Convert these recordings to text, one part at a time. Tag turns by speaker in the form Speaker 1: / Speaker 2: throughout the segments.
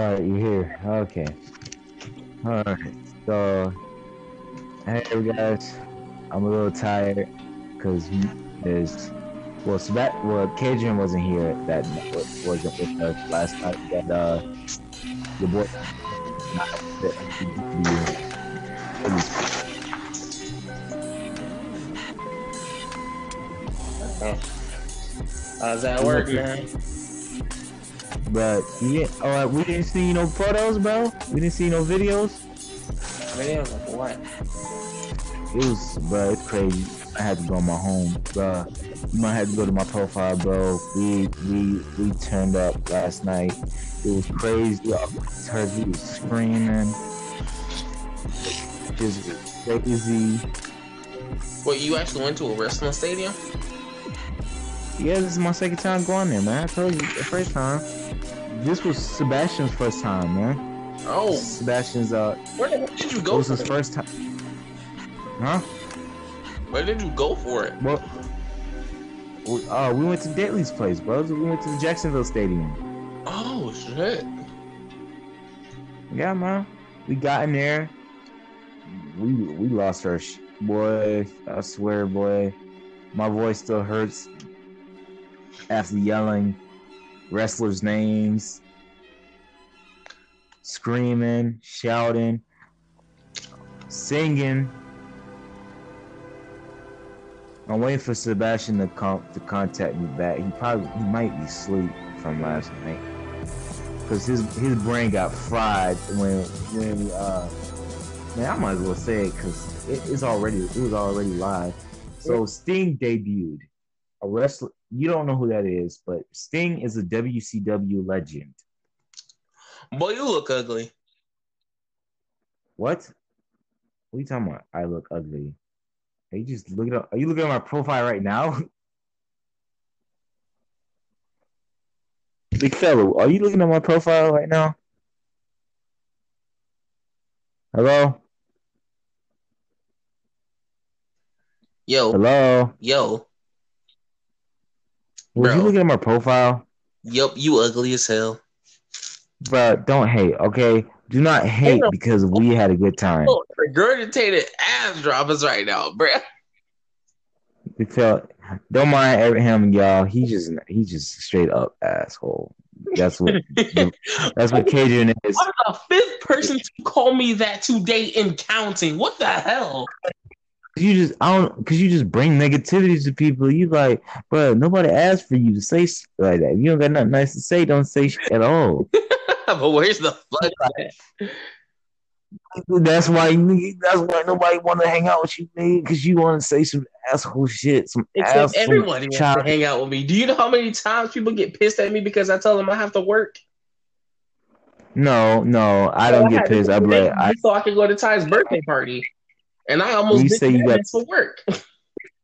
Speaker 1: Alright, you're here. Okay. Alright, so. Hey, guys. I'm a little tired because there's. Well, Sebat, well, Cajun wasn't here that wasn't with us last night. That uh, the boy, not
Speaker 2: How's that work, man?
Speaker 1: But yeah, uh, we didn't see no photos, bro. We didn't see no videos.
Speaker 2: Videos of what?
Speaker 1: It was, bro. It's crazy. I had to go on my home, bro. You might have to go to my profile, bro. We we we turned up last night. It was crazy. I heard was screaming. Just crazy.
Speaker 2: What you actually went to a wrestling stadium?
Speaker 1: Yeah, this is my second time going there, man. I told you the first time. This was Sebastian's first time, man.
Speaker 2: Oh,
Speaker 1: Sebastian's uh.
Speaker 2: where did you go?
Speaker 1: This was his
Speaker 2: it?
Speaker 1: first time. Huh?
Speaker 2: Where did you go for it?
Speaker 1: Well, we, uh, we went to Daily's place, bro. We went to the Jacksonville Stadium.
Speaker 2: Oh shit!
Speaker 1: Yeah, man. We got in there. We we lost our sh- boy. I swear, boy. My voice still hurts after yelling wrestlers' names, screaming, shouting, singing. I'm waiting for Sebastian to come to contact me back. He probably he might be asleep from last night because his his brain got fried when when uh man I might as well say it because it, it's already it was already live. So Sting debuted a wrestler. You don't know who that is, but Sting is a WCW legend.
Speaker 2: Boy, you look ugly.
Speaker 1: What? What are you talking about? I look ugly. Are you just looking up? Are you looking at my profile right now? Big fellow, are you looking at my profile right now? Hello?
Speaker 2: Yo,
Speaker 1: Hello?
Speaker 2: yo,
Speaker 1: Was you
Speaker 2: Bro.
Speaker 1: looking at my profile?
Speaker 2: yup, you ugly as hell.
Speaker 1: Bro, don't hate, okay? Do not hate because we had a good time.
Speaker 2: Oh, regurgitated ass droppers right now, bruh.
Speaker 1: Big fella, don't mind him, y'all. He just he just straight up asshole. That's what that's what Cajun is.
Speaker 2: I'm the fifth person to call me that today in counting. What the hell?
Speaker 1: You just I don't because you just bring negativity to people. You like, bro, nobody asked for you to say shit like that. If you don't got nothing nice to say, don't say shit at all.
Speaker 2: but where's the fuck at?
Speaker 1: That's why that's why nobody want to hang out with you, nigga, because you want to say some asshole shit, some
Speaker 2: Except
Speaker 1: ass, some
Speaker 2: everybody wants to hang out with me. Do you know how many times people get pissed at me because I tell them I have to work?
Speaker 1: No, no, I don't get pissed. I'm like, I
Speaker 2: so I could go to Ty's birthday party, and I almost
Speaker 1: You say you got-
Speaker 2: for work.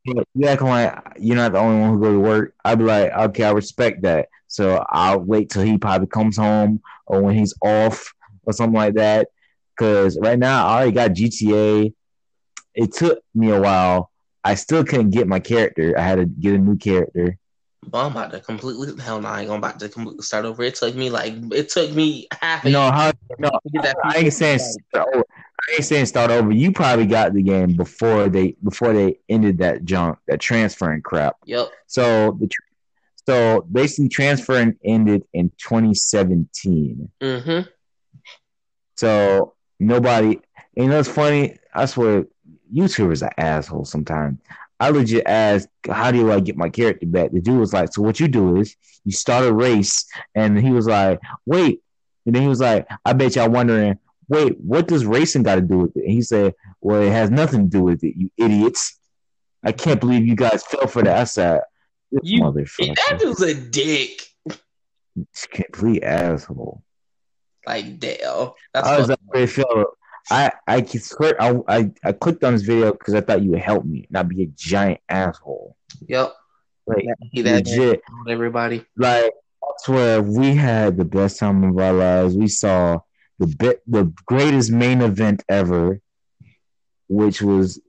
Speaker 1: you acting like you're not the only one who go to work. I'd be like, okay, I respect that. So I'll wait till he probably comes home or when he's off or something like that. Because right now I already got GTA. It took me a while. I still couldn't get my character. I had to get a new character.
Speaker 2: Well, I'm about to completely hell no, I ain't about to completely start over. It took me like it took me half a
Speaker 1: No, how? No,
Speaker 2: to get that.
Speaker 1: I ain't saying start over. Ain't saying start over. You probably got the game before they before they ended that junk, that transferring crap.
Speaker 2: Yep.
Speaker 1: So the so basically transferring ended in 2017.
Speaker 2: Mm-hmm.
Speaker 1: So nobody, you know, it's funny. I swear, YouTubers are assholes sometimes. I legit asked, "How do I get my character back?" The dude was like, "So what you do is you start a race," and he was like, "Wait," and then he was like, "I bet y'all wondering, wait, what does racing got to do with it?" And he said, "Well, it has nothing to do with it, you idiots." I can't believe you guys fell for that. I said, "This
Speaker 2: You-
Speaker 1: motherfucker,
Speaker 2: That dude's a dick.
Speaker 1: complete asshole."
Speaker 2: Like damn. That's
Speaker 1: I was like, I I swear I, I I clicked on this video because I thought you would help me, not be a giant asshole.
Speaker 2: Yep.
Speaker 1: Like
Speaker 2: He that
Speaker 1: legit,
Speaker 2: everybody.
Speaker 1: like I swear we had the best time of our lives. We saw the bit the greatest main event ever, which was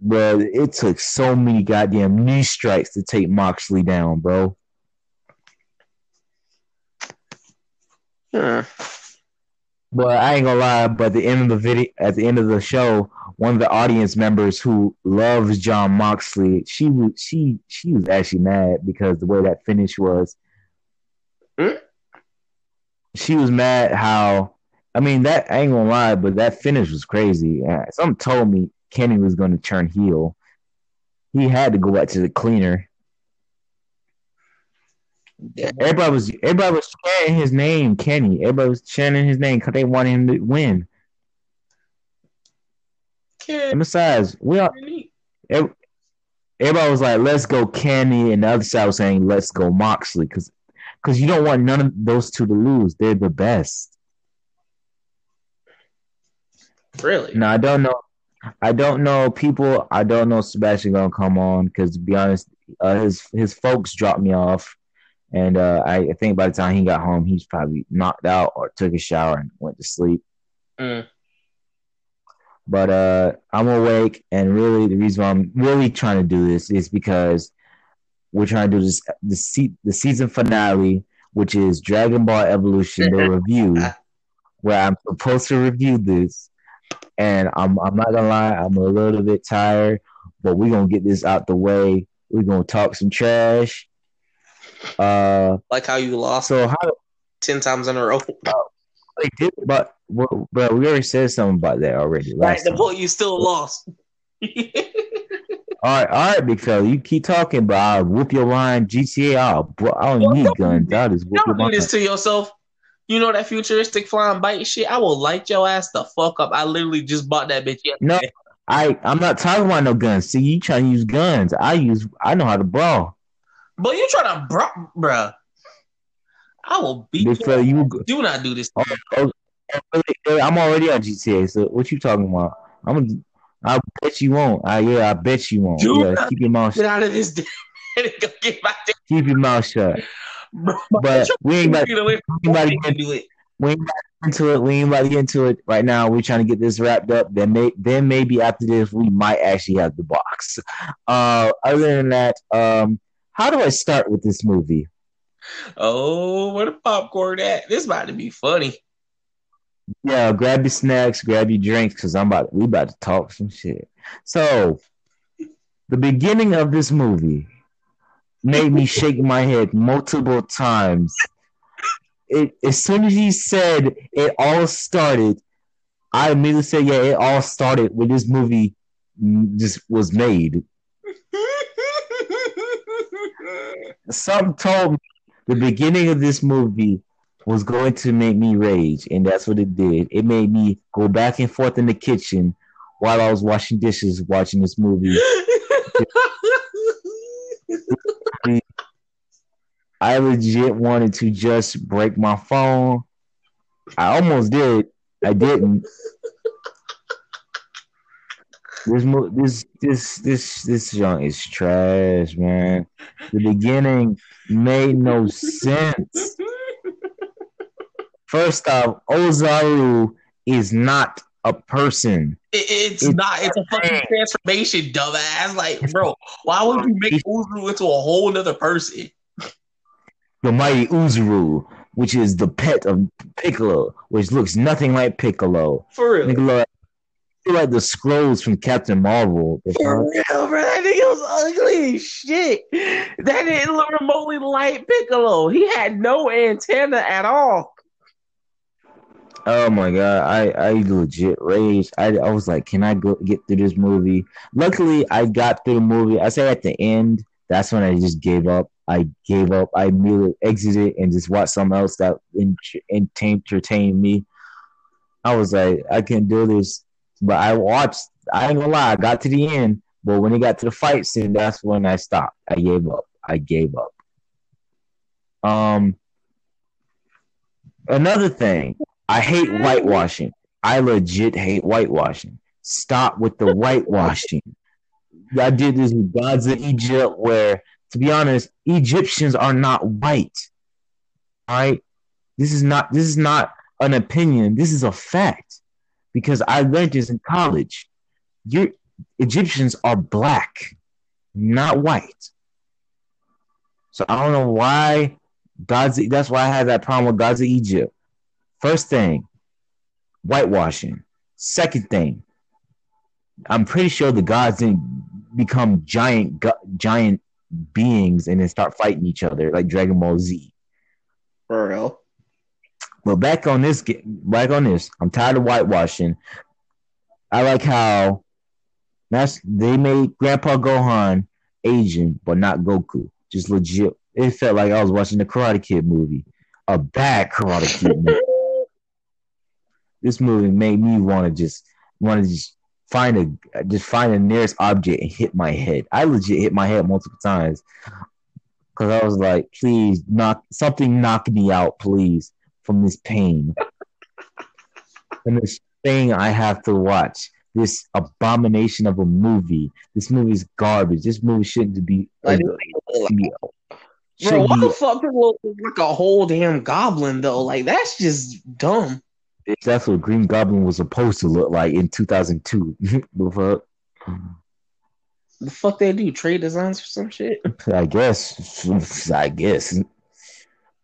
Speaker 1: bro. It took so many goddamn knee strikes to take Moxley down, bro.
Speaker 2: Huh.
Speaker 1: But I ain't gonna lie. But at the end of the video, at the end of the show, one of the audience members who loves Jon Moxley, she was she she was actually mad because the way that finish was.
Speaker 2: Hmm?
Speaker 1: She was mad how I mean that I ain't gonna lie, but that finish was crazy. Uh, Some told me Kenny was gonna turn heel. He had to go back to the cleaner. Everybody was everybody was chanting his name, Kenny. Everybody was chanting his name because they wanted him to win. And besides, we all everybody was like, "Let's go, Kenny," and the other side was saying, "Let's go, Moxley," because because you don't want none of those two to lose. They're the best.
Speaker 2: Really?
Speaker 1: Now I don't know. I don't know people. I don't know Sebastian gonna come on because to be honest, uh, his his folks dropped me off, and uh, I, I think by the time he got home, he's probably knocked out or took a shower and went to sleep.
Speaker 2: Mm.
Speaker 1: But uh, I'm awake, and really the reason why I'm really trying to do this is because we're trying to do this the se- the season finale, which is Dragon Ball Evolution the review, where I'm supposed to review this. And I'm I'm not gonna lie, I'm a little bit tired, but we're gonna get this out the way. We're gonna talk some trash. Uh,
Speaker 2: Like how you lost
Speaker 1: so how
Speaker 2: ten times in a row.
Speaker 1: did, but but we already said something about that already.
Speaker 2: Right, the point you still lost.
Speaker 1: All right, all right, big fella, you keep talking, but I'll whoop your line. GTA, I'll, bro, I don't
Speaker 2: Well,
Speaker 1: need
Speaker 2: don't
Speaker 1: guns.
Speaker 2: do-
Speaker 1: I'll just whoop your
Speaker 2: Don't do
Speaker 1: line.
Speaker 2: this to yourself. You know that futuristic flying bike shit? I will light your ass the fuck up. I literally just bought that bitch yesterday.
Speaker 1: No, I I'm not talking about no guns. See, you trying to use guns. I use. I know how to brawl.
Speaker 2: But you trying to bro bruh. I will beat you.
Speaker 1: you.
Speaker 2: Do not do this.
Speaker 1: Oh, oh, oh. I'm already on GTA. So what you talking about? I'm. gonna- I bet you won't. I yeah, I bet you won't.
Speaker 2: Do
Speaker 1: Yeah, keep your mouth.
Speaker 2: Get out of this damn go get my
Speaker 1: Keep your mouth shut. But we ain't about. We ain't about to get
Speaker 2: it.
Speaker 1: we ain't into it. We ain't about to get into it right now. We're trying to get this wrapped up. Then may then maybe after this we might actually have the box. Uh, other than that, um, how do I start with this movie?
Speaker 2: Oh, where the popcorn at? This about to be funny.
Speaker 1: Yeah, grab your snacks, grab your drinks, cause I'm about we about to talk some shit. So, the beginning of this movie made me shake my head multiple times. It as soon as he said it all started, I immediately said, "Yeah, it all started when this movie just was made." Something told me the beginning of this movie was going to make me rage, and that's what it did. It made me go back and forth in the kitchen while I was washing dishes, watching this movie. I legit wanted to just break my phone. I almost did. I didn't. This this this this this junk is trash, man. The beginning made no sense. First off, Ozaru is not a person.
Speaker 2: It, it's,
Speaker 1: It's
Speaker 2: not. It's a fucking transformation, dumbass. Like, bro, why would you make Ozaru into a whole other person?
Speaker 1: The mighty Ozaru, which is the pet of Piccolo, which looks nothing like Piccolo.
Speaker 2: For real.
Speaker 1: Look like the scrolls from Captain Marvel.
Speaker 2: For real, bro. That nigga was ugly as shit. That didn't look remotely like Piccolo. He had no antenna at all.
Speaker 1: Oh my god, I I legit raged. I I was like, can I go get through this movie? Luckily, I got through the movie. I say at the end, that's when I just gave up. I gave up. I immediately exited and just watched something else that en- entertained me. I was like, I can't do this. But I watched. I ain't gonna lie. I got to the end, but when it got to the fight scene, that's when I stopped. I gave up. I gave up. Um. Another thing, I hate whitewashing. I legit hate whitewashing. Stop with the whitewashing. I did this with Gods of Egypt, where, to be honest, Egyptians are not white. All right, this is not this is not an opinion. This is a fact because I learned this in college. Your Egyptians are black, not white. So I don't know why Gods. That's why I had that problem with Gods Egypt. First thing, whitewashing. Second thing, I'm pretty sure the gods didn't become giant giant beings and then start fighting each other like Dragon Ball Z.
Speaker 2: For real.
Speaker 1: But back on this, back on this, I'm tired of whitewashing. I like how that's they made Grandpa Gohan Asian, but not Goku. Just legit. It felt like I was watching the Karate Kid movie, a bad Karate Kid movie. this movie made me want to just want to just find a just find the nearest object and hit my head. I legit hit my head multiple times because I was like, please knock something knock me out, please, from this pain. and this thing I have to watch. This abomination of a movie. This movie is garbage. This movie shouldn't be. Like,
Speaker 2: Bro, what the fuck like a whole damn goblin though? Like that's just dumb.
Speaker 1: That's what Green Goblin was supposed to look like in 2002. the fuck?
Speaker 2: The fuck they do? Trade designs for some shit?
Speaker 1: I guess. I guess.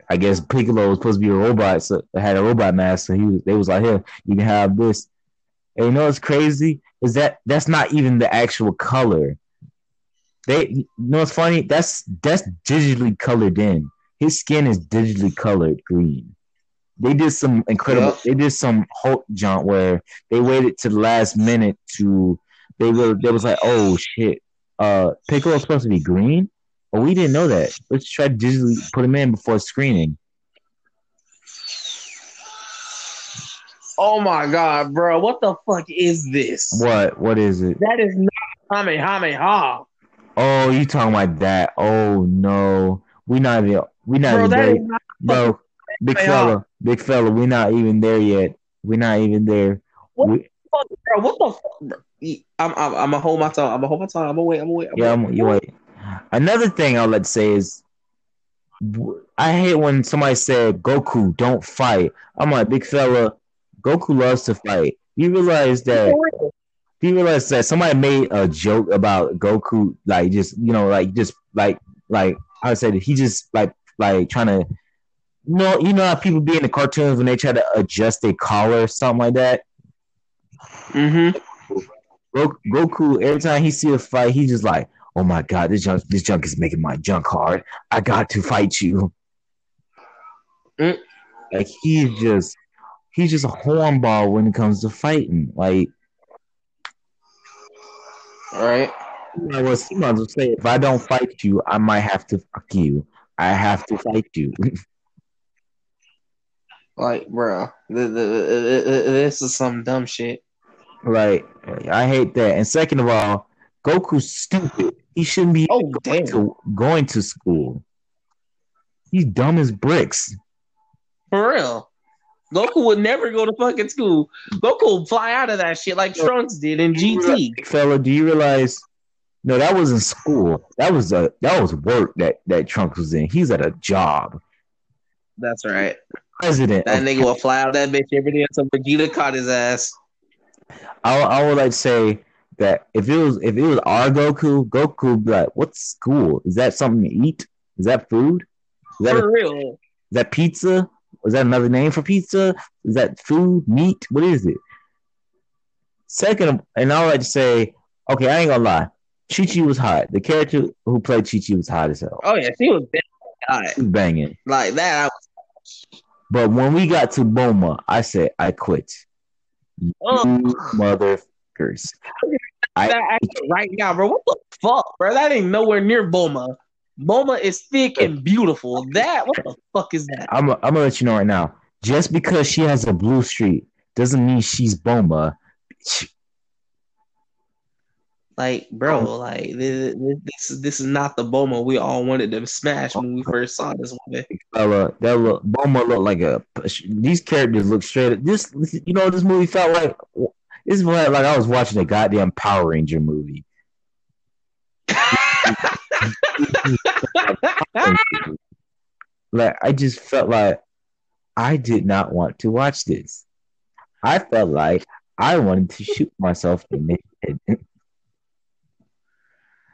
Speaker 1: I guess Piccolo was supposed to be a robot, so had a robot mask. So he was. They was like, "Here, you can have this." And you know what's crazy is that that's not even the actual color. They, you know what's funny? That's that's digitally colored in. His skin is digitally colored green. They did some incredible. They did some Hulk jump where they waited to the last minute to. They were. They was like, oh shit. Uh, Piccolo's supposed to be green, but we didn't know that. Let's try to digitally put him in before screening.
Speaker 2: Oh my god, bro! What the fuck is this?
Speaker 1: What? What is it?
Speaker 2: That is not Kamehameha.
Speaker 1: Oh, you talking about that? Oh no, we not even we not bro, even there, not bro. Big fella, big fella, we're not even there yet. We're not even there.
Speaker 2: What we, the fuck, bro? What the fuck? I'm, I'm, I'm gonna hold my tongue. I'm gonna hold my tongue. I'm gonna wait. I'm gonna wait. I'm
Speaker 1: yeah, I'm, you wait. Another thing I'll let say is, I hate when somebody said Goku don't fight. I'm like, big fella, Goku loves to fight. You realize that you realize that somebody made a joke about Goku, like just you know, like just like like I said, he just like like trying to, you know, you know how people be in the cartoons when they try to adjust their collar, or something like that.
Speaker 2: Mm-hmm.
Speaker 1: Goku, every time he see a fight, he just like, oh my god, this junk, this junk is making my junk hard. I got to fight you. Mm. Like he's just, he's just a hornball when it comes to fighting. Like
Speaker 2: all right.
Speaker 1: I was he might as well say, if I don't fight you, I might have to fuck you. I have to fight you.
Speaker 2: like, bro, the, the, this is some dumb shit.
Speaker 1: Right. I hate that. And second of all, Goku's stupid. He shouldn't be
Speaker 2: oh,
Speaker 1: going, to, going to school. He's dumb as bricks.
Speaker 2: For real. Goku would never go to fucking school. Goku would fly out of that shit like Trunks did in GT.
Speaker 1: Fella, do you realize? No, that wasn't school. That was a that was work that that Trunks was in. He's at a job.
Speaker 2: That's right.
Speaker 1: President.
Speaker 2: That nigga will fly out that bitch every day until Vegeta caught his ass.
Speaker 1: I I would like to say that if it was if it was our Goku, Goku would be like, "What's school? Is that something to eat? Is that food?
Speaker 2: Is that For a, real? Is
Speaker 1: that pizza? Is that another name for pizza? Is that food, meat? What is it? Second, and I would like to say, okay, I ain't gonna lie. Chi Chi was hot. The character who played Chi Chi was hot as hell.
Speaker 2: Oh yeah, she was hot.
Speaker 1: She was banging
Speaker 2: like that.
Speaker 1: But when we got to Bulma, I said I quit. Oh. You motherfuckers.
Speaker 2: I, right now, bro. What the fuck, bro? That ain't nowhere near Bulma. Bulma is thick and beautiful. That what the fuck is that?
Speaker 1: I'm I'm gonna let you know right now. Just because she has a blue streak doesn't mean she's Bulma.
Speaker 2: Like, bro, oh. like this, this, this is not the Bulma we all wanted to smash when we first saw this
Speaker 1: one. Fella, that look Bulma looked like a. These characters look straight. This, you know, this movie felt like this is like I was watching a goddamn Power Ranger movie. like I just felt like I did not want to watch this. I felt like I wanted to shoot myself in the head.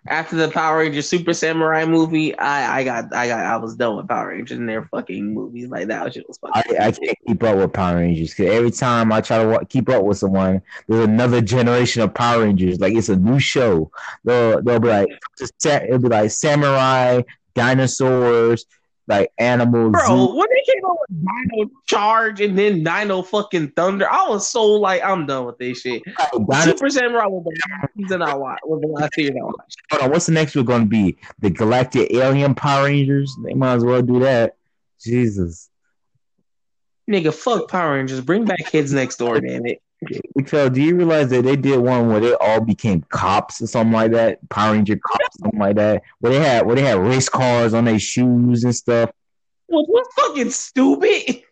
Speaker 2: after the Power Rangers Super Samurai movie, I, I got I got I was done with Power Rangers and their fucking movies. Like that shit was fucking.
Speaker 1: I, I can't keep up with Power Rangers because every time I try to wa- keep up with someone, there's another generation of Power Rangers. Like it's a new show. They'll, they'll be like just it'll be like samurai, dinosaurs, like animals.
Speaker 2: Bro,
Speaker 1: zoo-
Speaker 2: when they came out with Dino Charge and then Dino fucking Thunder, I was so like, I'm done with this shit.
Speaker 1: dino-
Speaker 2: Super Samurai was the last season I watched. Was the last season I watched.
Speaker 1: Hold on, what's the next one going to be? The Galactic Alien Power Rangers? They might as well do that. Jesus.
Speaker 2: Nigga, fuck Power Rangers. Bring back Kids Next Door, damn it.
Speaker 1: Because do you realize that they did one where they all became cops or something like that? Power Ranger cops, something like that. Where they had where they had race cars on their shoes and stuff.
Speaker 2: Was what fucking stupid?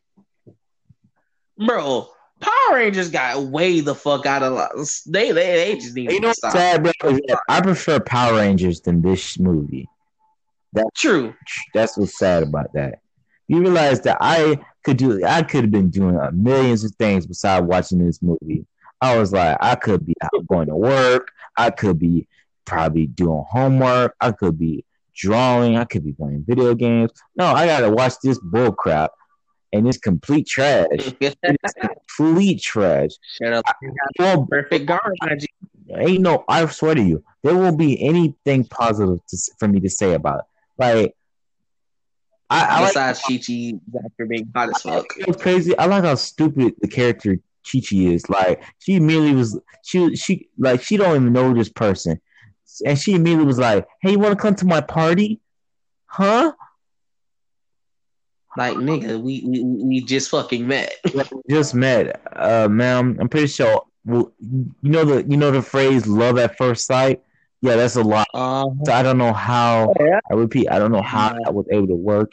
Speaker 2: Bro, Power Rangers got way the fuck out of. They they they just need
Speaker 1: You know what's sad, bro? is that I prefer Power Rangers than this movie.
Speaker 2: That's true.
Speaker 1: That's what's sad about that. You realize that I could do I could have been doing millions of things besides watching this movie. I was like, I could be out going to work. I could be probably doing homework. I could be drawing. I could be playing video games. No, I gotta watch this bull crap and it's complete trash. It's complete trash.
Speaker 2: Shut up.
Speaker 1: Well,
Speaker 2: Perfect garbage.
Speaker 1: ain't no. I swear to you, there won't be anything positive to, for me to say about it. Like, I, I like
Speaker 2: Besides Chi Chi after being hot as fuck.
Speaker 1: It was crazy. I like how stupid the character Chi Chi is. Like she immediately was she she like she don't even know this person, and she immediately was like, "Hey, you want to come to my party? Huh?
Speaker 2: Like nigga, we we, we just fucking met.
Speaker 1: Just met, uh, ma'am. I'm pretty sure. Well, you know the you know the phrase "love at first sight." Yeah, that's a lot.
Speaker 2: Uh,
Speaker 1: So I don't know how.
Speaker 2: yeah.
Speaker 1: I repeat, I don't know how I was able to work.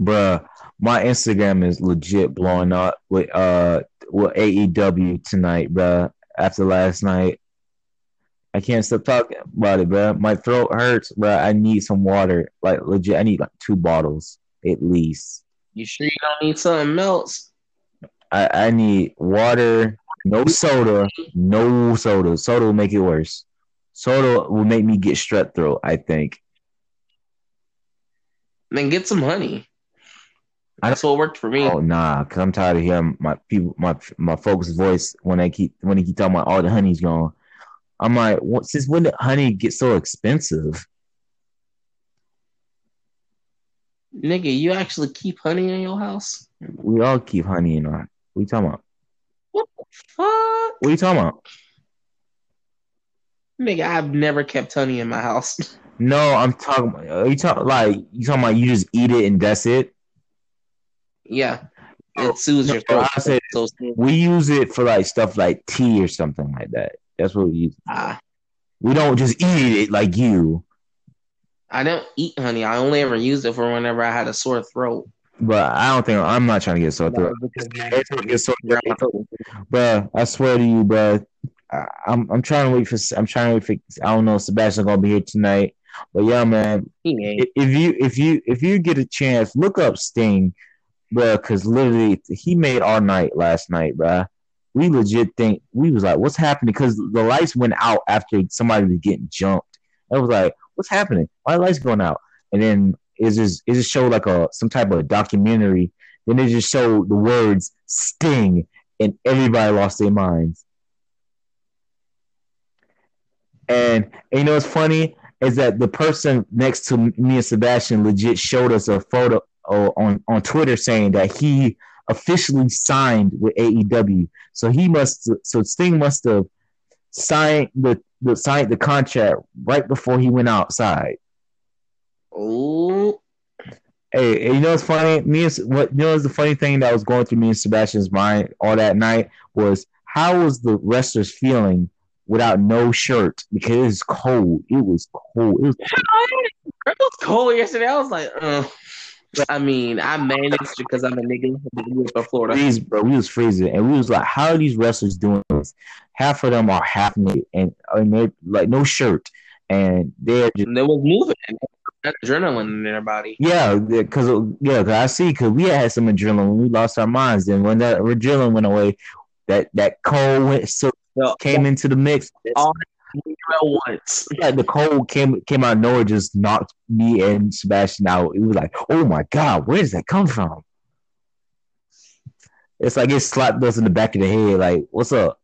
Speaker 1: Bruh, my Instagram is legit blowing up with uh with AEW tonight, bruh. After last night. I can't stop talking about it, bruh. My throat hurts, bruh. I need some water. Like legit, I need like two bottles at least.
Speaker 2: You sure you don't need something else?
Speaker 1: I, I need water, no soda, no soda. Soda will make it worse. Soda will make me get strep throat, I think.
Speaker 2: Then get some honey. That's what worked for me.
Speaker 1: Oh nah, cause I'm tired of hearing my people, my my folks' voice when they keep when they keep talking about all the honey's gone. I'm like, what, since when did honey get so expensive?
Speaker 2: Nigga, you actually keep honey in your house?
Speaker 1: We all keep honey in our. We you talking about?
Speaker 2: Fuck?
Speaker 1: What you talking about?
Speaker 2: Nigga, I've never kept honey in my house.
Speaker 1: No, I'm talking. About, are you talking like you talking about you just eat it and that's it?
Speaker 2: yeah. It soothes your
Speaker 1: No,
Speaker 2: throat.
Speaker 1: I said-
Speaker 2: So,
Speaker 1: We use it for like stuff like tea or something like that. That's what we use.
Speaker 2: ah,
Speaker 1: We don't just eat it like you.
Speaker 2: I don't eat honey. I only ever used it for whenever I had a sore throat.
Speaker 1: But I don't think I'm not trying to get sore throat. I get sore throat, Bruh, I swear to you, bro. I, I'm I'm trying to wait for I'm trying to wait for I don't know if Sebastian gonna be here tonight, but yeah, man. If you if you if you get a chance, look up Sting, bro, because literally he made our night last night, bro. We legit think we was like, what's happening? Because the lights went out after somebody was getting jumped. I was like, what's happening? Why the lights going out? And then it just it just showed like a some type of documentary. Then they just showed the words Sting, and everybody lost their minds. And, and you know what's funny is that the person next to me and Sebastian legit showed us a photo uh, on on Twitter saying that he officially signed with AEW. So he must so Sting must have signed the, the signed the contract right before he went outside.
Speaker 2: Oh,
Speaker 1: Hey, you know what's funny? Me and what you know is the funny thing that was going through me and Sebastian's mind all that night was how was the wrestlers feeling without no shirt because it was cold. It was cold. It was
Speaker 2: it was cold yesterday. I was like, uh. I mean, I managed because I'm a nigga from Florida.
Speaker 1: freeze, bro. We was freezing, and we was like, "How are these wrestlers doing this?" Half of them are half naked, and, and they're like no shirt, and they're just
Speaker 2: they was moving. That adrenaline in their body.
Speaker 1: yeah, because yeah, cause I see because we had some adrenaline when we lost our minds. Then when that adrenaline went away, that that cold went so
Speaker 2: Well,
Speaker 1: came into the mix.
Speaker 2: all, once.
Speaker 1: Like the cold came came out of nowhere, just knocked me and Sebastian out. It was like, oh my god, where does that come from? It's like it slapped us in the back of the head. Like, what's up?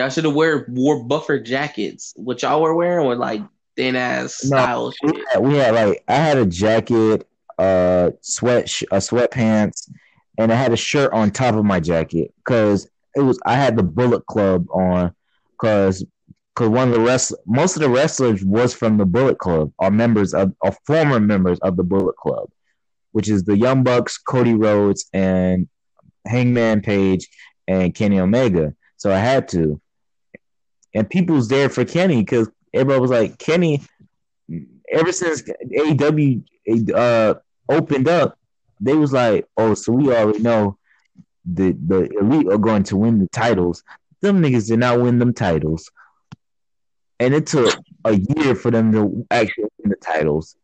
Speaker 2: Y'all should have wear wore buffer jackets. What y'all were wearing was like thin ass style
Speaker 1: no,
Speaker 2: shit.
Speaker 1: We had, we had, like I had a jacket, uh, sweat, sh- uh, sweatpants, and I had a shirt on top of my jacket because it was I had the Bullet Club on because because one of the rest most of the wrestlers was from the Bullet Club are members of are former members of the Bullet Club, which is the Young Bucks, Cody Rhodes, and Hangman Page and Kenny Omega. So I had to, and people's there for Kenny because everybody was like Kenny. Ever since AEW uh, opened up, they was like, "Oh, so we already know the the elite are going to win the titles." Them niggas did not win them titles, and it took a year for them to actually win the titles.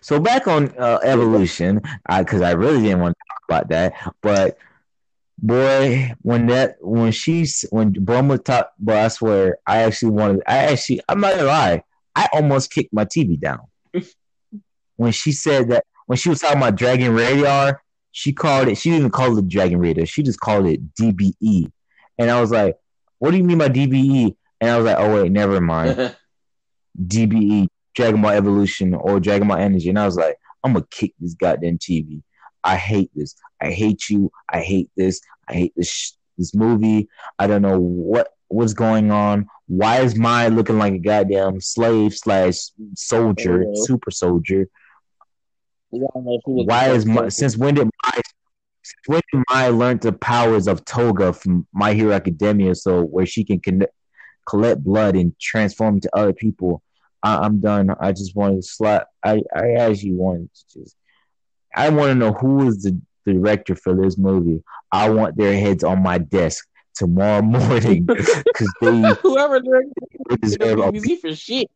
Speaker 1: So back on uh, evolution, because I, I really didn't want to talk about that, but boy, when that when she's when Bulma talked, but I swear I actually wanted. I actually I'm not gonna lie, I almost kicked my TV down when she said that when she was talking about Dragon Radar. She called it. She didn't even call it Dragon Radar. She just called it DBE, and I was like, "What do you mean by DBE?" And I was like, "Oh wait, never mind, DBE." Dragon Ball Evolution or Dragon Ball Energy, and I was like, I'm gonna kick this goddamn TV. I hate this. I hate you. I hate this. I hate this sh- this movie. I don't know what what's going on. Why is Mai looking like a goddamn slave slash soldier,
Speaker 2: Oh.
Speaker 1: super soldier?
Speaker 2: We all know who was
Speaker 1: Why is
Speaker 2: my,
Speaker 1: since when did since when did Mai learn the powers of Toga from My Hero Academia? So where she can connect, collect blood and transform into other people. I, I'm done. I just wanted to slap. I I actually wanted to just. I want to know who is the director for this movie. I want their heads on my desk tomorrow morning because they,
Speaker 2: Whoever directed
Speaker 1: they deserve a
Speaker 2: BBC for shit.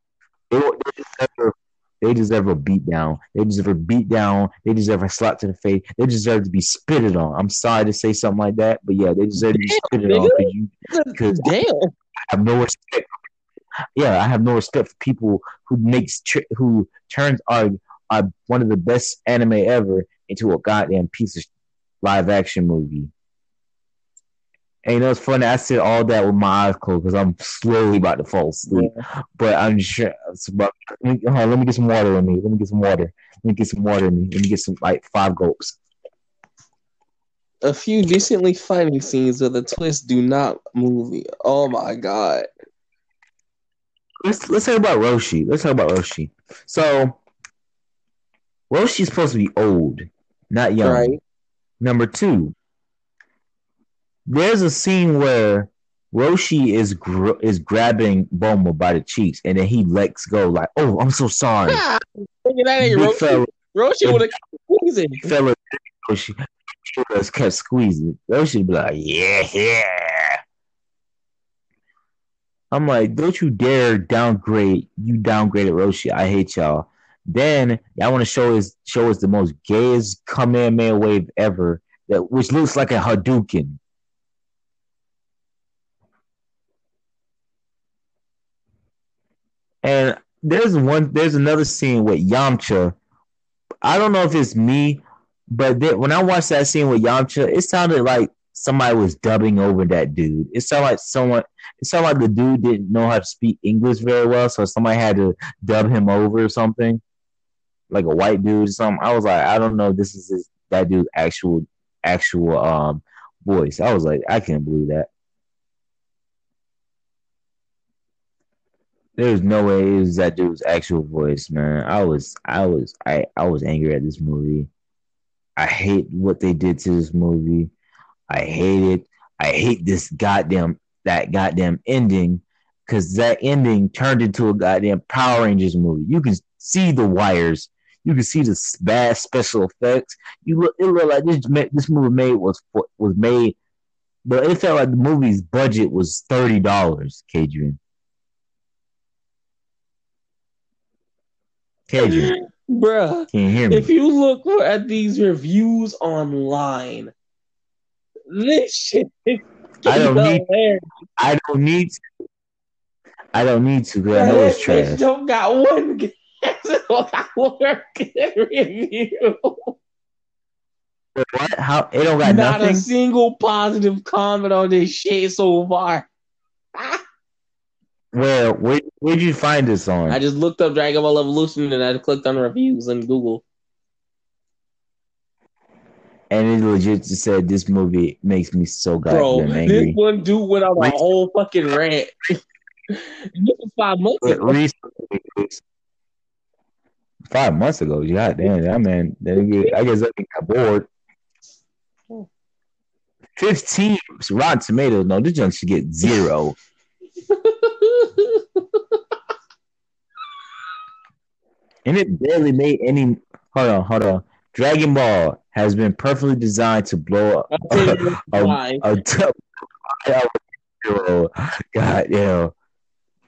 Speaker 1: they, they deserve they deserve a beat down. They deserve a beat down. They deserve a slap to the face. They deserve to be spitted on. I'm sorry to say something like that, but yeah, they deserve to be spitted on because you Because-
Speaker 2: Damn.
Speaker 1: have no respect. Yeah, I have no respect for people who makes who turns our, one of the best anime ever into a goddamn piece of live action movie. And you know it's funny. I said all that with my eyes closed because I'm slowly about to fall asleep. But I'm sure. About, let, me, hold on, let me get some water in me. Let me get some water. Let me get some water in me. Let me get some like five gulps.
Speaker 2: A few decently funny scenes with a twist do not movie. Oh my god.
Speaker 1: let's let's talk about Roshi. Let's talk about Roshi. So Roshi's supposed to be old, not young.
Speaker 2: Right.
Speaker 1: Number two, there's a scene where Roshi is gr- is grabbing Bulma by the cheeks, and then he lets go, like, "Oh, I'm so sorry."
Speaker 2: Ah, nigga, that ain't Roshi.
Speaker 1: fella,
Speaker 2: Roshi would have squeezing.
Speaker 1: fella, Roshi just kept squeezing. Roshi would be like, "Yeah, yeah." I'm like, don't you dare downgrade. You downgraded Roshi. I hate y'all. Then y'all want to show us show us the most gayest Kamehameha wave ever, that which looks like a Hadouken. And there's one, there's another scene with Yamcha. I don't know if it's me, but there, when I watched that scene with Yamcha, it sounded like somebody was dubbing over that dude. It sounded like someone. It sounded like the dude didn't know how to speak English very well, so somebody had to dub him over or something, like a white dude or something. I was like, I don't know. if This is his, that dude's actual actual um voice. I was like, I can't believe that. There's no way it was that dude's actual voice, man. I was, I was, I, I was angry at this movie. I hate what they did to this movie. I hate it. I hate this goddamn that goddamn ending because that ending turned into a goddamn Power Rangers movie. You can see the wires. You can see the bad special effects. You look, it looked like this this movie made was was made, but it felt like the movie's budget was thirty dollars. Kadrian, Kadrian,
Speaker 2: Bruh.
Speaker 1: can you hear me?
Speaker 2: If you look at these reviews online, This shit
Speaker 1: I don't need-. I don't need. To. I don't need to because I know it's trash.
Speaker 2: don't got one good, don't got one good review.
Speaker 1: What? How? It don't got
Speaker 2: Not a single positive comment on this shit so far.
Speaker 1: Where? Where? Where'd you find this on?
Speaker 2: I just looked up Dragon Ball Evolution and I clicked on reviews on Google.
Speaker 1: and it legit just said this movie makes me so
Speaker 2: Bro,
Speaker 1: goddamn
Speaker 2: this one dude went on a whole fucking rant. this was five months ago.
Speaker 1: recently, five months ago, god damn, that man, that nigga, I guess that nigga got bored. Fifteen Rotten Tomatoes. No, this junk should get zero. and it barely made any. Hold on, hold on. Dragon Ball has been perfectly designed to blow up
Speaker 2: you
Speaker 1: a,
Speaker 2: why.
Speaker 1: a. God damn.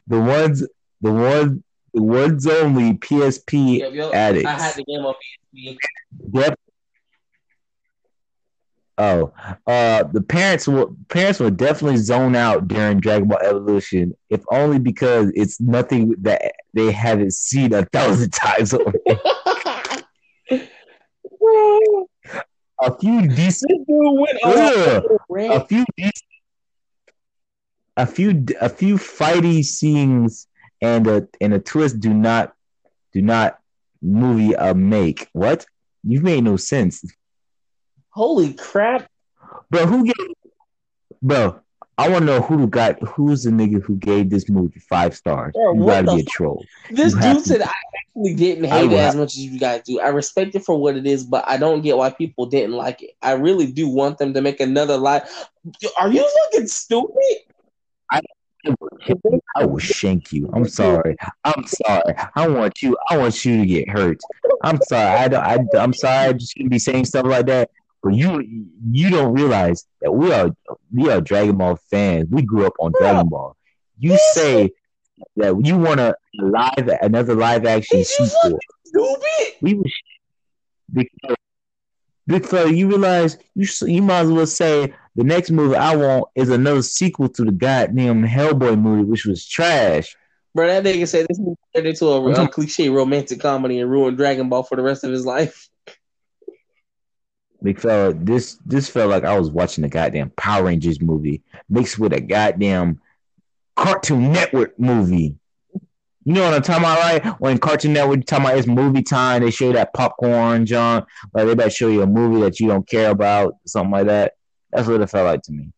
Speaker 1: The ones, the one, the ones only PSP
Speaker 2: Yep, yep.
Speaker 1: addicts.
Speaker 2: I had the game on PSP.
Speaker 1: Yep. Oh, uh, the parents will parents will definitely zone out during Dragon Ball Evolution, if only because it's nothing that they haven't seen a thousand times. already. A few decent,
Speaker 2: went a
Speaker 1: Ugh. a few decent, a few a few fighty scenes and a and a twist do not do not movie a make what you made no sense.
Speaker 2: Holy crap.
Speaker 1: Bro, who gave bro? I want to know who got who's the nigga who gave this movie five stars.
Speaker 2: Bro,
Speaker 1: you gotta be a troll.
Speaker 2: This
Speaker 1: You
Speaker 2: dude
Speaker 1: to-
Speaker 2: said I actually didn't hate it as much as you guys do. I respect it for what it is, but I don't get why people didn't like it. I really do want them to make another live. Are you fucking stupid?
Speaker 1: I will shank you. I'm sorry. I'm sorry. I want you. I want you to get hurt. I'm sorry. I don't. I, I'm sorry. I just shouldn't be saying stuff like that. But you, you don't realize that we are we are Dragon Ball fans. We grew up on Dragon Ball. You say that you want a live another live action sequel.
Speaker 2: Stupid.
Speaker 1: we was fella, big fella. You realize you you might as well say the next movie I want is another sequel to the goddamn Hellboy movie, which was trash.
Speaker 2: Bro, that nigga said this movie turned into a, a cliche romantic comedy and ruined Dragon Ball for the rest of his life.
Speaker 1: Big fella, this this felt like I was watching a goddamn Power Rangers movie mixed with a goddamn Cartoon Network movie. You know what I'm talking about, right? When Cartoon Network talking about it's movie time, they show you that popcorn, John. Like they better show you a movie that you don't care about, something like that. That's what it felt like to me.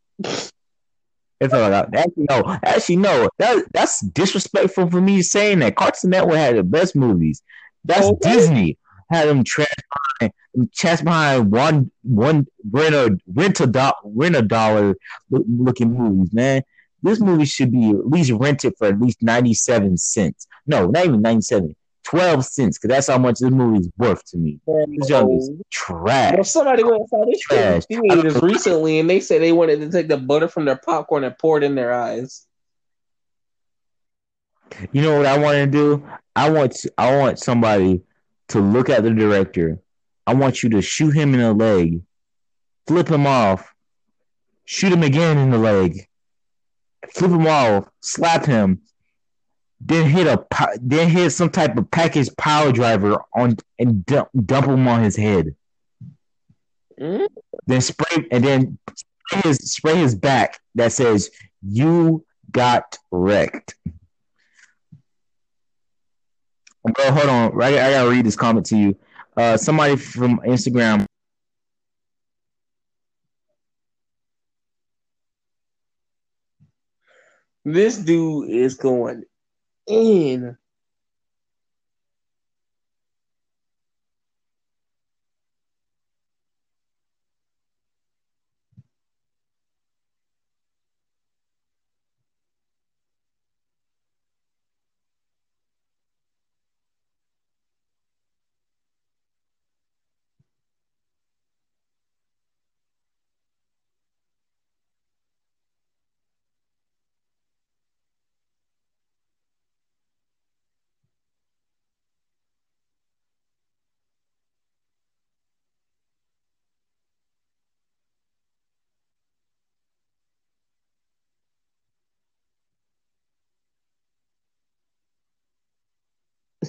Speaker 1: It felt like I, actually no, actually no. That that's disrespectful for me saying that. Cartoon Network had the best movies. That's
Speaker 2: Okay.
Speaker 1: Disney had them trash behind, them trash behind one one rent a rent a, do, rent a dollar looking movies, man. This movie should be at least rented for at least 97 cents. No, not even 97, 12 cents, because that's how much this movie is worth to me. This junk is
Speaker 2: Well,
Speaker 1: trash.
Speaker 2: somebody went and saw this
Speaker 1: Trash.
Speaker 2: theaters recently, and they said they wanted to take the butter from their popcorn and pour it in their eyes.
Speaker 1: You know what I want to do? I want I want somebody to look at the director. I want you to shoot him in the leg, flip him off, shoot him again in the leg, flip him off, slap him, then hit a then hit some type of package power driver on and dump, dump him on his head.
Speaker 2: Mm?
Speaker 1: Then spray and then spray his spray his back that says "You got wrecked." Bro, hold on. I, I gotta read this comment to you. Uh, somebody from Instagram.
Speaker 2: This dude is going in.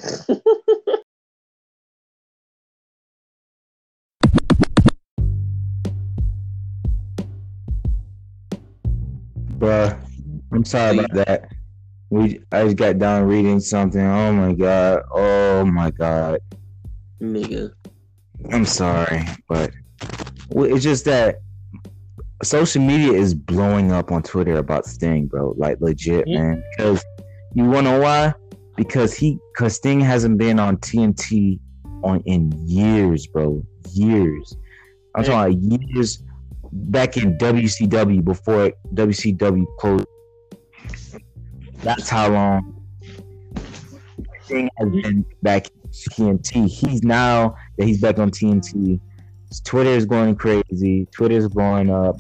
Speaker 1: Bruh, I'm sorry about that. We I just got done reading something. Oh my god. Oh my god.
Speaker 2: Nigga.
Speaker 1: I'm sorry, but it's just that social media is blowing up on Twitter about Sting, bro. Like legit,
Speaker 2: Yeah.
Speaker 1: man. Because you wanna know why? Because he, because Sting hasn't been on TNT on in years, bro. Years. I'm
Speaker 2: Yeah.
Speaker 1: talking about years back in WCW before WCW closed. That's how long Sting has been back in TNT. He's now that he's back on TNT. Twitter is going crazy. Twitter is blowing up.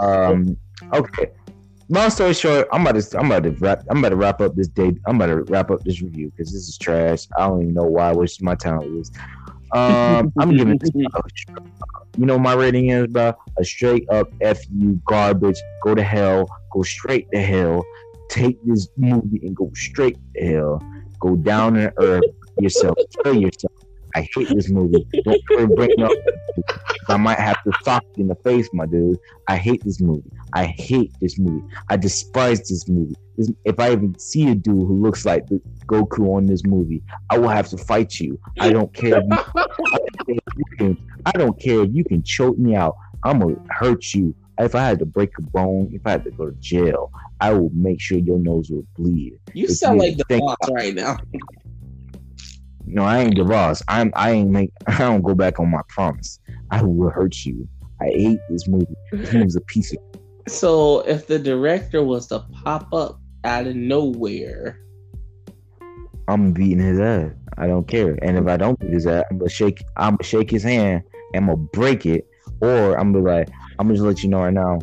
Speaker 1: Um. Okay. Long story short, I'm about to I'm about to wrap I'm about to wrap up this day. I'm about to wrap up this review because this is trash. I don't even know why I waste my time with this. Um, I'm giving this you know my rating is about a straight up f you garbage. Go to hell. Go straight to hell. Take this movie and go straight to hell. Go down to earth yourself. Kill yourself. I hate this movie. Don't bring it up. I might have to sock you in the face, my dude. I hate this movie. I hate this movie. I despise this movie. This, if I even see a dude who looks like the Goku on this movie, I will have to fight you. I don't care. If you, I, don't care if you can, I don't care if you can choke me out. I'm gonna hurt you. If I had to break a bone, if I had to go to jail, I will make sure your nose will bleed.
Speaker 2: You
Speaker 1: If
Speaker 2: sound
Speaker 1: you
Speaker 2: like the boss right now.
Speaker 1: No, I ain't boss. I'm. I ain't make. I don't go back on my promise. I will hurt you. I hate this movie. This movie's a piece of.
Speaker 2: So if the director was to pop up out of nowhere,
Speaker 1: I'm beating his ass. I don't care. And if I don't beat his ass, I'm gonna shake. I'm gonna shake his hand. And I'm gonna break it. Or I'm gonna be like, I'm gonna just let you know right now.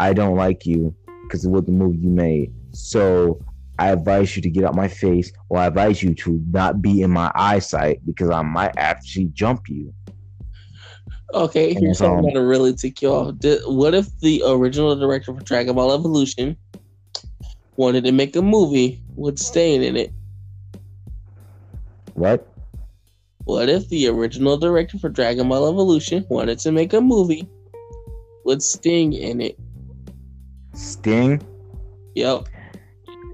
Speaker 1: I don't like you because of what the movie you made. So I advise you to get out my face, or I advise you to not be in my eyesight because I might actually jump you.
Speaker 2: okay,
Speaker 1: And
Speaker 2: here's something
Speaker 1: um,
Speaker 2: that'll really tick you off. Did, what if the original director for Dragon Ball Evolution wanted to make a movie with Stain in it?
Speaker 1: What?
Speaker 2: What if the original director for Dragon Ball Evolution wanted to make a movie with Sting in it?
Speaker 1: Sting?
Speaker 2: Yep.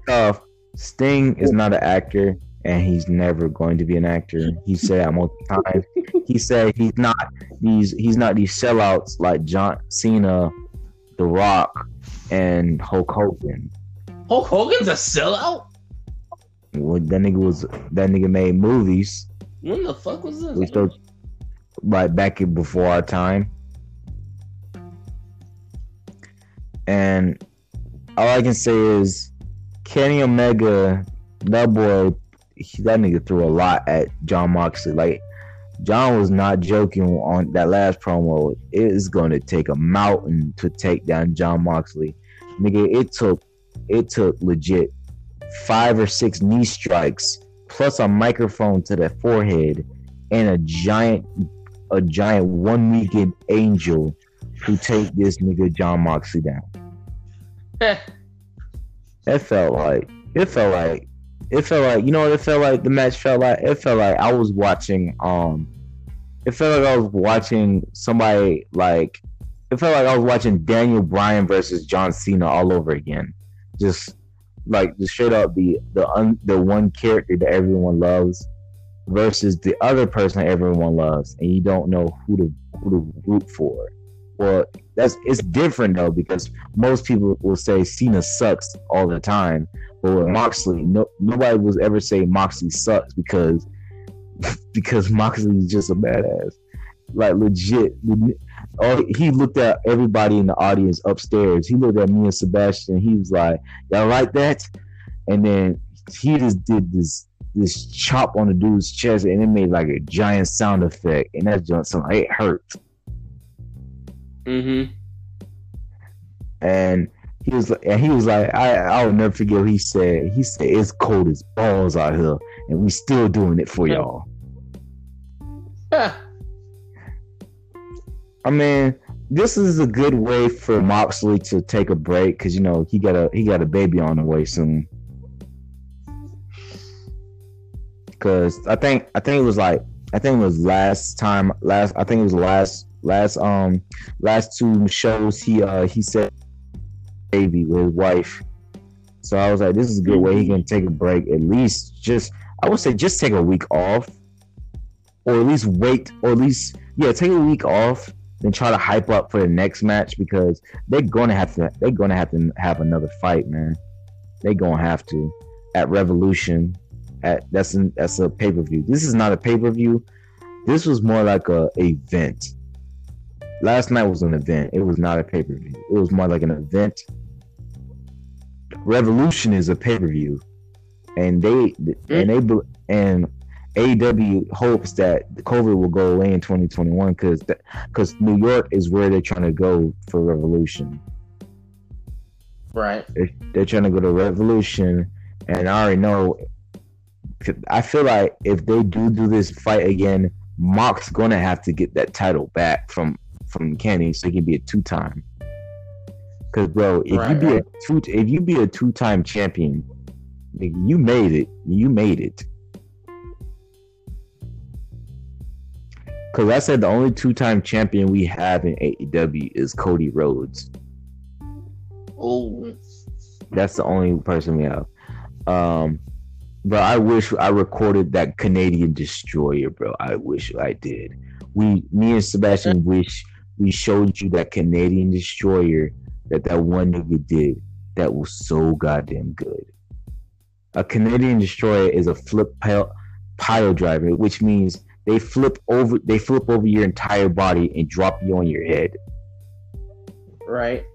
Speaker 1: Uh, Sting is not an actor, and he's never going to be an actor. He said that multiple times. He said he's not these he's not these sellouts like John Cena, The Rock, and Hulk Hogan.
Speaker 2: Hulk Hogan's a sellout?
Speaker 1: When that nigga was that nigga made movies,
Speaker 2: When the fuck was this?
Speaker 1: we still like back before our time. And all I can say is Kenny Omega, that boy, he, that nigga threw a lot at Jon Moxley. Like Jon was not joking on that last promo. It is going to take a mountain to take down Jon Moxley. Nigga, it took it took legit five or six knee strikes plus a microphone to the forehead and a giant a giant One Winged Angel to take this nigga Jon Moxley down. It felt like it felt like it felt like you know what it felt like the match felt like it felt like I was watching um it felt like I was watching somebody like it felt like I was watching Daniel Bryan versus John Cena all over again. Just like the straight up the the un, the one character that everyone loves versus the other person everyone loves and you don't know who to who to root for. Well, that's it's different though because most people will say Cena sucks all the time, but with Moxley, no nobody will ever say Moxley sucks because because Moxley is just a badass. Like legit, oh, he looked at everybody in the audience upstairs. He looked at me and Sebastian. He was like, "Y'all like that?" And then he just did this this chop on the dude's chest, and it made like a giant sound effect, and that's just something. It hurt.
Speaker 2: Mm-hmm.
Speaker 1: and he was like, and he was like, I I'll never forget what he said. He said it's cold as balls out here, and we still doing it for y'all. I mean, this is a good way for Moxley to take a break because you know he got a he got a baby on the way soon. Cause I think I think it was like I think it was last time last I think it was last last um last two shows he uh he said baby with his wife. So I was like, this is a good way he can take a break. At least just I would say just take a week off. Or at least wait or at least yeah, take a week off and try to hype up for the next match because they're gonna have to they're gonna have to have another fight, man. They're gonna have to at Revolution at that's an, that's a pay per view. This is not a pay per view. This was more like a event. Last night was an event. It was not a pay per view. It was more like an event. Revolution is a pay per view, and they mm. and they and AEW hopes that COVID will go away in 2021 because because New York is where they're trying to go for Revolution.
Speaker 2: Right.
Speaker 1: They're, they're trying to go to Revolution, and I already know I feel like if they do do this fight again, Mox's gonna have to get that title back from from Kenny, so he can be a two time. Cause bro, if right, you be right. a two, if you be a two time champion, you made it. You made it. Cause I said the only two time champion we have in AEW is Cody Rhodes.
Speaker 2: Oh,
Speaker 1: that's the only person we have. Um, Bro, I wish I recorded that Canadian destroyer, bro. I wish I did. We, me and Sebastian wish we showed you that Canadian destroyer that that one nigga did. That was so goddamn good. A Canadian destroyer is a flip pile, pile driver, which means they flip over they flip over your entire body and drop you on your head.
Speaker 2: Right.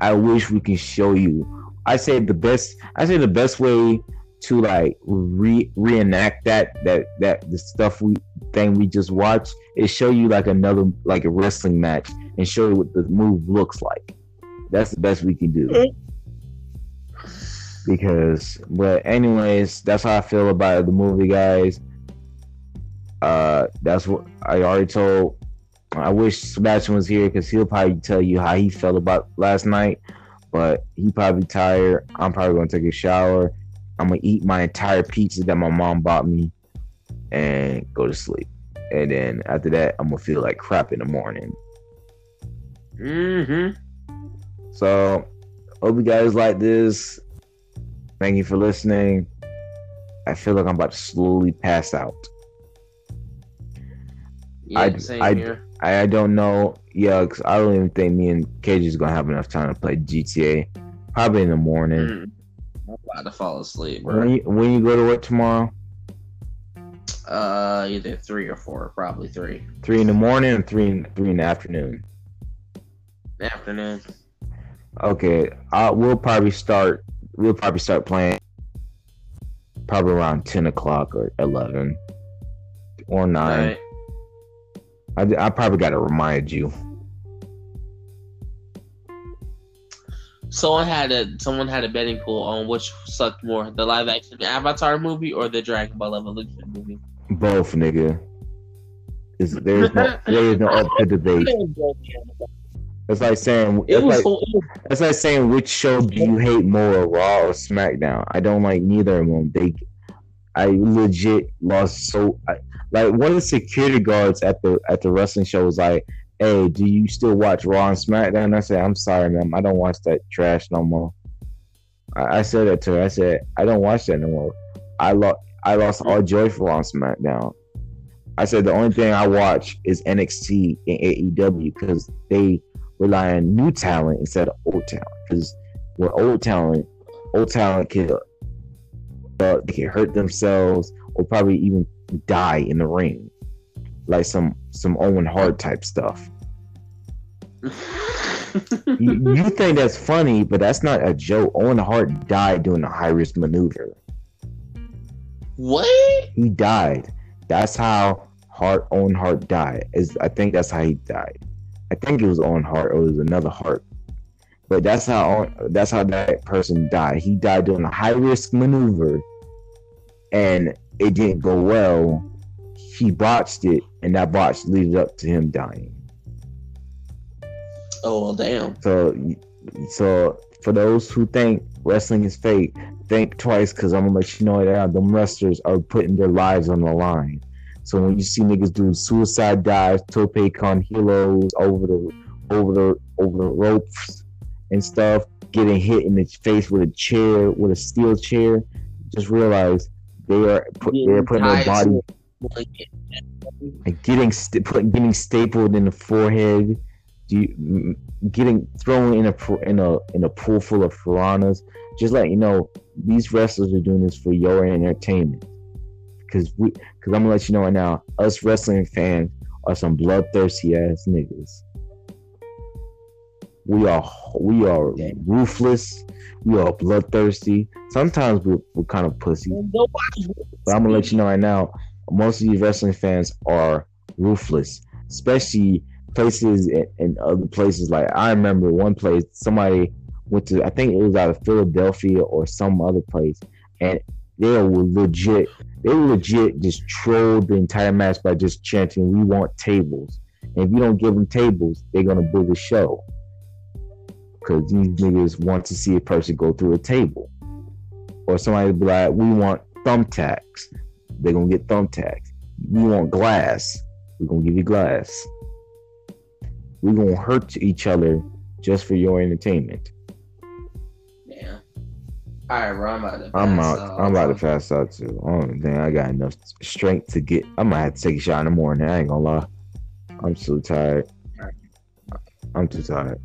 Speaker 1: I wish we can show you. I say the best. I say the best way to like re- reenact that that that the stuff we thing we just watched is show you like another like a wrestling match and show you what the move looks like. That's the best we can do. Because, but anyways, that's how I feel about the movie, guys. Uh, that's what I already told. I wish Sebastian was here because he'll probably tell you how he felt about last night. But he probably tired. I'm probably gonna take a shower I'm gonna eat my entire pizza that my mom bought me and go to sleep. And then after that, I'm gonna feel like crap in the morning.
Speaker 2: Mm-hmm.
Speaker 1: So hope you guys like this. Thank you for listening. I feel like I'm about to slowly pass out.
Speaker 2: Yeah, I, same
Speaker 1: I,
Speaker 2: here.
Speaker 1: I, I don't know. Yeah, cause I don't even think me and KG is gonna have enough time to play GTA. Probably in the morning. Mm.
Speaker 2: I'm about to fall asleep, bro.
Speaker 1: When you, when you go to work tomorrow?
Speaker 2: Uh, either three or four, probably three.
Speaker 1: Three in the morning and three in, three in the afternoon.
Speaker 2: Afternoon.
Speaker 1: Okay, uh, we'll probably start. We'll probably start playing probably around ten o'clock or eleven or nine. Right. I I probably got to remind you.
Speaker 2: someone had a someone had a betting pool on which sucked more, the live action Avatar movie or the Dragon Ball Evolution movie.
Speaker 1: Both, nigga. Is there's no there is no up to debate. It's like saying it was, like, it's like saying which show do you hate more, Raw or SmackDown? I don't like neither of them. They, I legit lost so I, like one of the security guards at the at the wrestling show was like, hey, do you still watch Raw and SmackDown? I said, I'm sorry, man. I don't watch that trash no more. I, I said that to her. I said, I don't watch that no more. I lost I lost all joy for and SmackDown. I said the only thing I watch is NXT and AEW because they rely on new talent instead of old talent. Because with old talent, old talent can uh, they can hurt themselves or probably even die in the ring like some some Owen Hart type stuff. you, you, think that's funny, but that's not a joke. Owen Hart died doing a high risk maneuver.
Speaker 2: What?
Speaker 1: He died. That's how Hart Owen Hart died. Is I think that's how he died. I think it was Owen Hart or it was another Hart. But that's how that's how that person died. He died doing a high risk maneuver, and it didn't go well he botched it, and that botch leaded up to him dying.
Speaker 2: Oh well, damn.
Speaker 1: So, so for those who think wrestling is fake, think twice because I'm gonna let you know that them wrestlers are putting their lives on the line. So when you see niggas do suicide dives, tope con hilos over the over the over the ropes and stuff, getting hit in the face with a chair, with a steel chair, just realize they are put, they're putting their body and getting st- put, getting stapled in the forehead, you, getting thrown in a in a in a pool full of piranhas. Just let you know, these wrestlers are doing this for your entertainment. Because we, because I'm gonna let you know right now, us wrestling fans are some bloodthirsty ass niggas. We are we are ruthless. We are bloodthirsty. Sometimes we're, we're kind of pussy. But I'm gonna let you know right now, most of these wrestling fans are ruthless, especially places and other places. Like I remember one place somebody went to, I think it was out of Philadelphia or some other place, and they were legit. They were legit just trolled the entire match by just chanting, "We want tables." And if you don't give them tables, they're gonna book a show because these niggas want to see a person go through a table, or somebody be like, "We want thumbtacks." They're gonna get thumbtacks. We want glass. We're gonna give you glass. We're gonna hurt each other just for your entertainment.
Speaker 2: All right, bro. I'm about to.
Speaker 1: I'm out. Out. I'm about to pass out too. Oh damn, I got enough strength to get. I might have to take a shot in the morning. I ain't gonna lie. I'm so tired. I'm too tired.